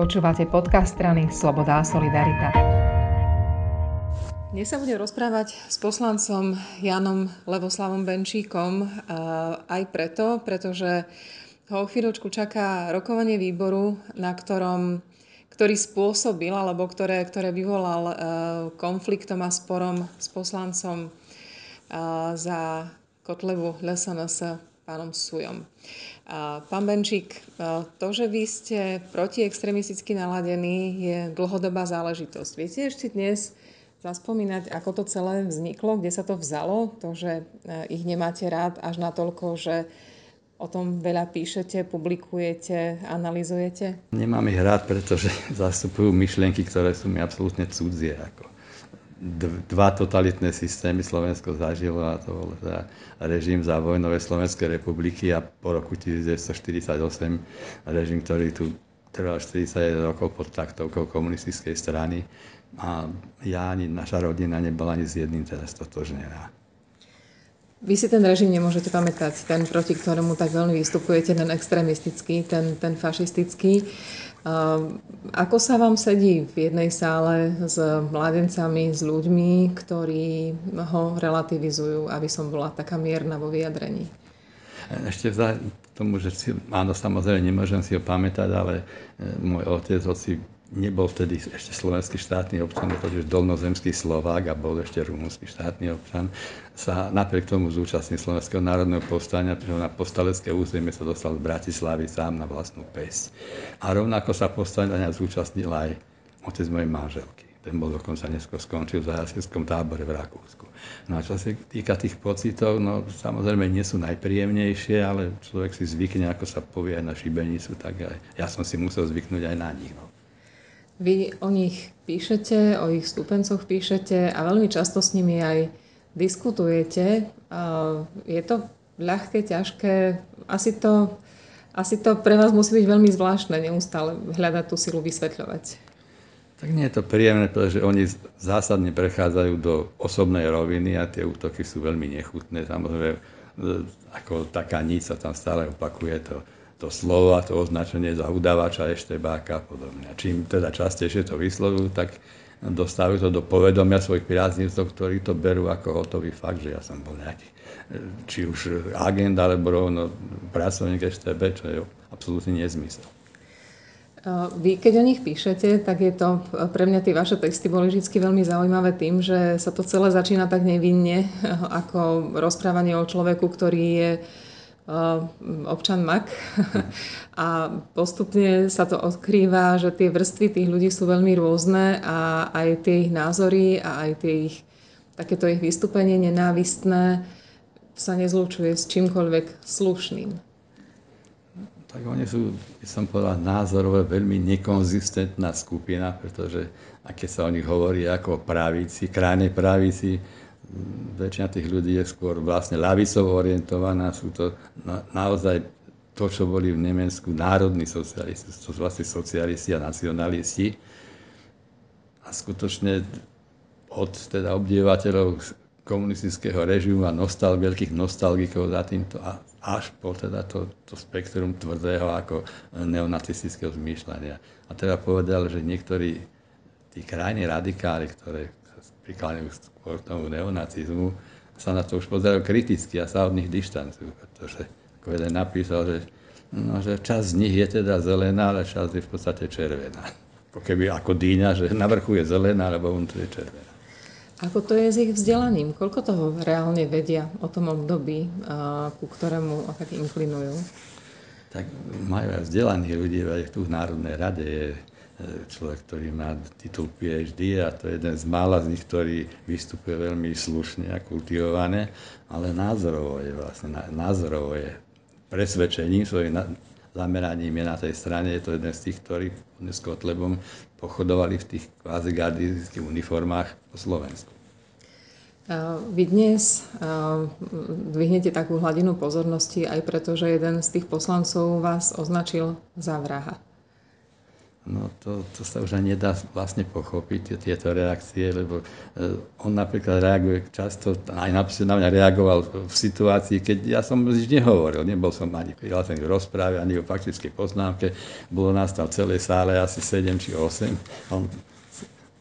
Počúvate podcast strany Sloboda a Solidarita. Dnes sa budem rozprávať s poslancom Janom Levoslavom Benčíkom aj preto, pretože ho o chvíľočku čaká rokovanie výboru, na ktorom ktorý spôsobil, alebo ktoré, ktoré vyvolal uh, konfliktom a sporom s poslancom uh, za Kotlevu LSNS pánom Sujom. Pán Benčík, to, že vy ste protiextremisticky naladení, je dlhodobá záležitosť. Viete ešte dnes zaspomínať, ako to celé vzniklo, kde sa to vzalo, to, že e, ich nemáte rád až natoľko, že o tom veľa píšete, publikujete, analizujete? Nemám ich rád, pretože zastupujú myšlienky, ktoré sú mi absolútne cudzie. Ako dva totalitné systémy Slovensko zažilo a to bol teda režim za vojnovej Slovenskej republiky a po roku 1948 režim, ktorý tu trval 41 rokov pod taktovkou komunistickej strany a ja ani naša rodina nebola ani s jedným teraz totožnená. Vy si ten režim nemôžete pamätať, ten proti ktorému tak veľmi vystupujete, ten extrémistický, ten, ten fašistický. Ako sa vám sedí v jednej sále s mladencami, s ľuďmi, ktorí ho relativizujú, aby som bola taká mierna vo vyjadrení? Ešte za tomu, že si, áno, samozrejme nemôžem si ho pamätať, ale e, môj otec, hoci nebol vtedy ešte slovenský štátny občan, totiž dolnozemský Slovák a bol ešte rumúnsky štátny občan, sa napriek tomu zúčastnil Slovenského národného povstania, pretože na postalecké územie sa dostal z Bratislavy sám na vlastnú pesť. A rovnako sa povstania zúčastnil aj otec mojej manželky. Ten bol dokonca neskôr skončil v zajasinskom tábore v Rakúsku. No a čo sa týka tých pocitov, no samozrejme nie sú najpríjemnejšie, ale človek si zvykne, ako sa povie aj na šibenicu, tak aj ja som si musel zvyknúť aj na nich. No. Vy o nich píšete, o ich stupencoch píšete a veľmi často s nimi aj diskutujete. Je to ľahké, ťažké? Asi to, asi to pre vás musí byť veľmi zvláštne neustále hľadať tú silu vysvetľovať. Tak nie je to príjemné, pretože oni zásadne prechádzajú do osobnej roviny a tie útoky sú veľmi nechutné. Samozrejme, ako taká nič sa tam stále opakuje to to slovo a to označenie za udávača, eštebáka a podobne. A čím teda častejšie to vyslovujú, tak dostávajú to do povedomia svojich priaznivcov, ktorí to berú ako hotový fakt, že ja som bol nejaký, či už agent alebo rovno pracovník EŠTB, čo je absolútne nezmysel. Vy, keď o nich píšete, tak je to, pre mňa tie vaše texty boli vždy veľmi zaujímavé tým, že sa to celé začína tak nevinne, ako rozprávanie o človeku, ktorý je občan Mak a postupne sa to odkrýva, že tie vrstvy tých ľudí sú veľmi rôzne a aj tie ich názory a aj tie ich, takéto ich vystúpenie nenávistné sa nezlučuje s čímkoľvek slušným. Tak oni sú, by som povedal, názorové veľmi nekonzistentná skupina, pretože aké sa o nich hovorí ako pravici, krajnej pravici, väčšina tých ľudí je skôr vlastne lavicovo orientovaná, sú to na, naozaj to, čo boli v Nemecku národní socialisti, to sú vlastne socialisti a nacionalisti. A skutočne od teda obdievateľov komunistického režimu a nostal, veľkých nostalgikov za týmto a až po teda to, to spektrum tvrdého ako neonacistického zmýšľania. A teda povedal, že niektorí tí krajní radikáli, ktoré prikláňajú skôr tomu neonacizmu, sa na to už pozerajú kriticky a sa od nich dištancujú, pretože ako jeden napísal, že, no, že časť z nich je teda zelená, ale časť je v podstate červená. Ako keby ako dýňa, že na vrchu je zelená, alebo vnútri je červená. Ako to je s ich vzdelaním? Koľko toho reálne vedia o tom období, ku ktorému tak inklinujú? Tak majú aj vzdelaných ľudí, aj tu v Národnej rade je človek, ktorý má titul PhD a to je jeden z mála z nich, ktorý vystupuje veľmi slušne a kultivované, ale názorovo je vlastne, názorovo je presvedčením svojim zameraním je na tej strane, je to jeden z tých, ktorí s Kotlebom pochodovali v tých kvázi gardistických uniformách po Slovensku. Vy dnes dvihnete takú hladinu pozornosti aj preto, že jeden z tých poslancov vás označil za vraha. No to, to sa už ani nedá vlastne pochopiť, tieto reakcie, lebo eh, on napríklad reaguje často, aj na mňa reagoval v situácii, keď ja som nič nehovoril, nebol som ani prihlásený v rozpráve, ani o faktickej poznámke, bolo nás tam v celej sále asi 7 či 8, on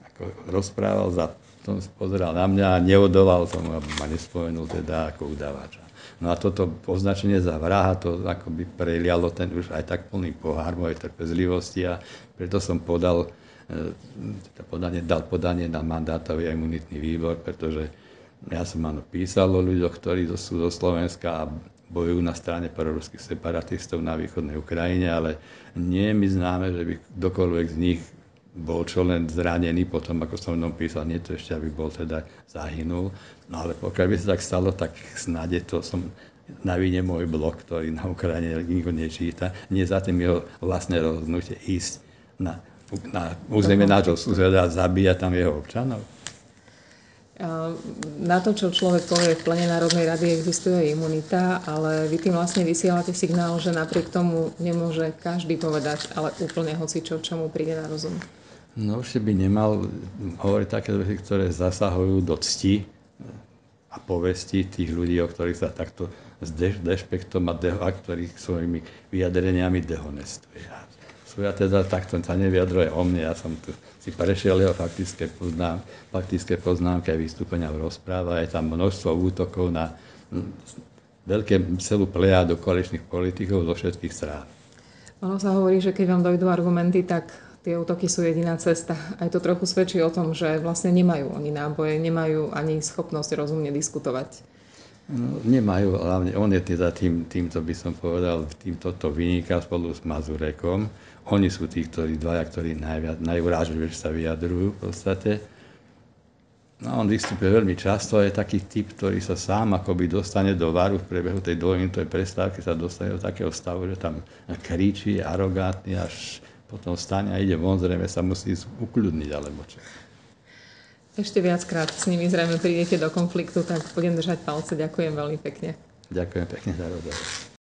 ako rozprával za tom pozeral na mňa a neodolal tomu, aby ma nespomenul teda ako udávača. No a toto označenie za vraha, to akoby prelialo ten už aj tak plný pohár mojej trpezlivosti a preto som podal, teda podanie, dal podanie na mandátový a imunitný výbor, pretože ja som áno písal o ľuďoch, ktorí sú zo Slovenska a bojujú na strane proruských separatistov na východnej Ukrajine, ale nie je mi známe, že by kdokoľvek z nich bol čo len zranený potom, ako som mnou písal, nie to ešte, aby bol teda zahynul. No ale pokiaľ by sa tak stalo, tak snáde to som na vine môj blog, ktorý na Ukrajine nikto nečíta, nie za tým jeho vlastné rozhodnutie ísť na, na územie nášho suseda a zabíjať tam jeho občanov. Na to, čo človek povie v plene Národnej rady, existuje imunita, ale vy tým vlastne vysielate signál, že napriek tomu nemôže každý povedať, ale úplne hoci čo, čo mu príde na rozum. No určite by nemal hovoriť také veci, ktoré zasahujú do cti a povesti tých ľudí, o ktorých sa takto s dešpektom a, deho, a ktorých svojimi vyjadreniami dehonestuje. Sú ja teda takto sa nevyjadruje o mne, ja som tu si prešiel jeho faktické, poznám, faktické poznámky aj vystúpenia v rozpráve, je tam množstvo útokov na veľké celú plejádu koaličných politikov zo všetkých strán. Ono sa hovorí, že keď vám dojdú argumenty, tak tie útoky sú jediná cesta. Aj to trochu svedčí o tom, že vlastne nemajú oni náboje, nemajú ani schopnosť rozumne diskutovať. No, nemajú, hlavne on je teda tým, týmto by som povedal, týmto to vyniká spolu s Mazurekom. Oni sú tí, ktorí dvaja, ktorí najviac, najurážlivejšie sa vyjadrujú v podstate. No, on vystupuje veľmi často je taký typ, ktorý sa sám akoby dostane do varu v priebehu tej dvojminútovej prestávky, sa dostane do takého stavu, že tam kričí, arogantný, až potom stane a ide von, zrejme sa musí ukľudniť alebo čo. Ešte viackrát s nimi zrejme prídete do konfliktu, tak budem držať palce. Ďakujem veľmi pekne. Ďakujem pekne za rozhovor.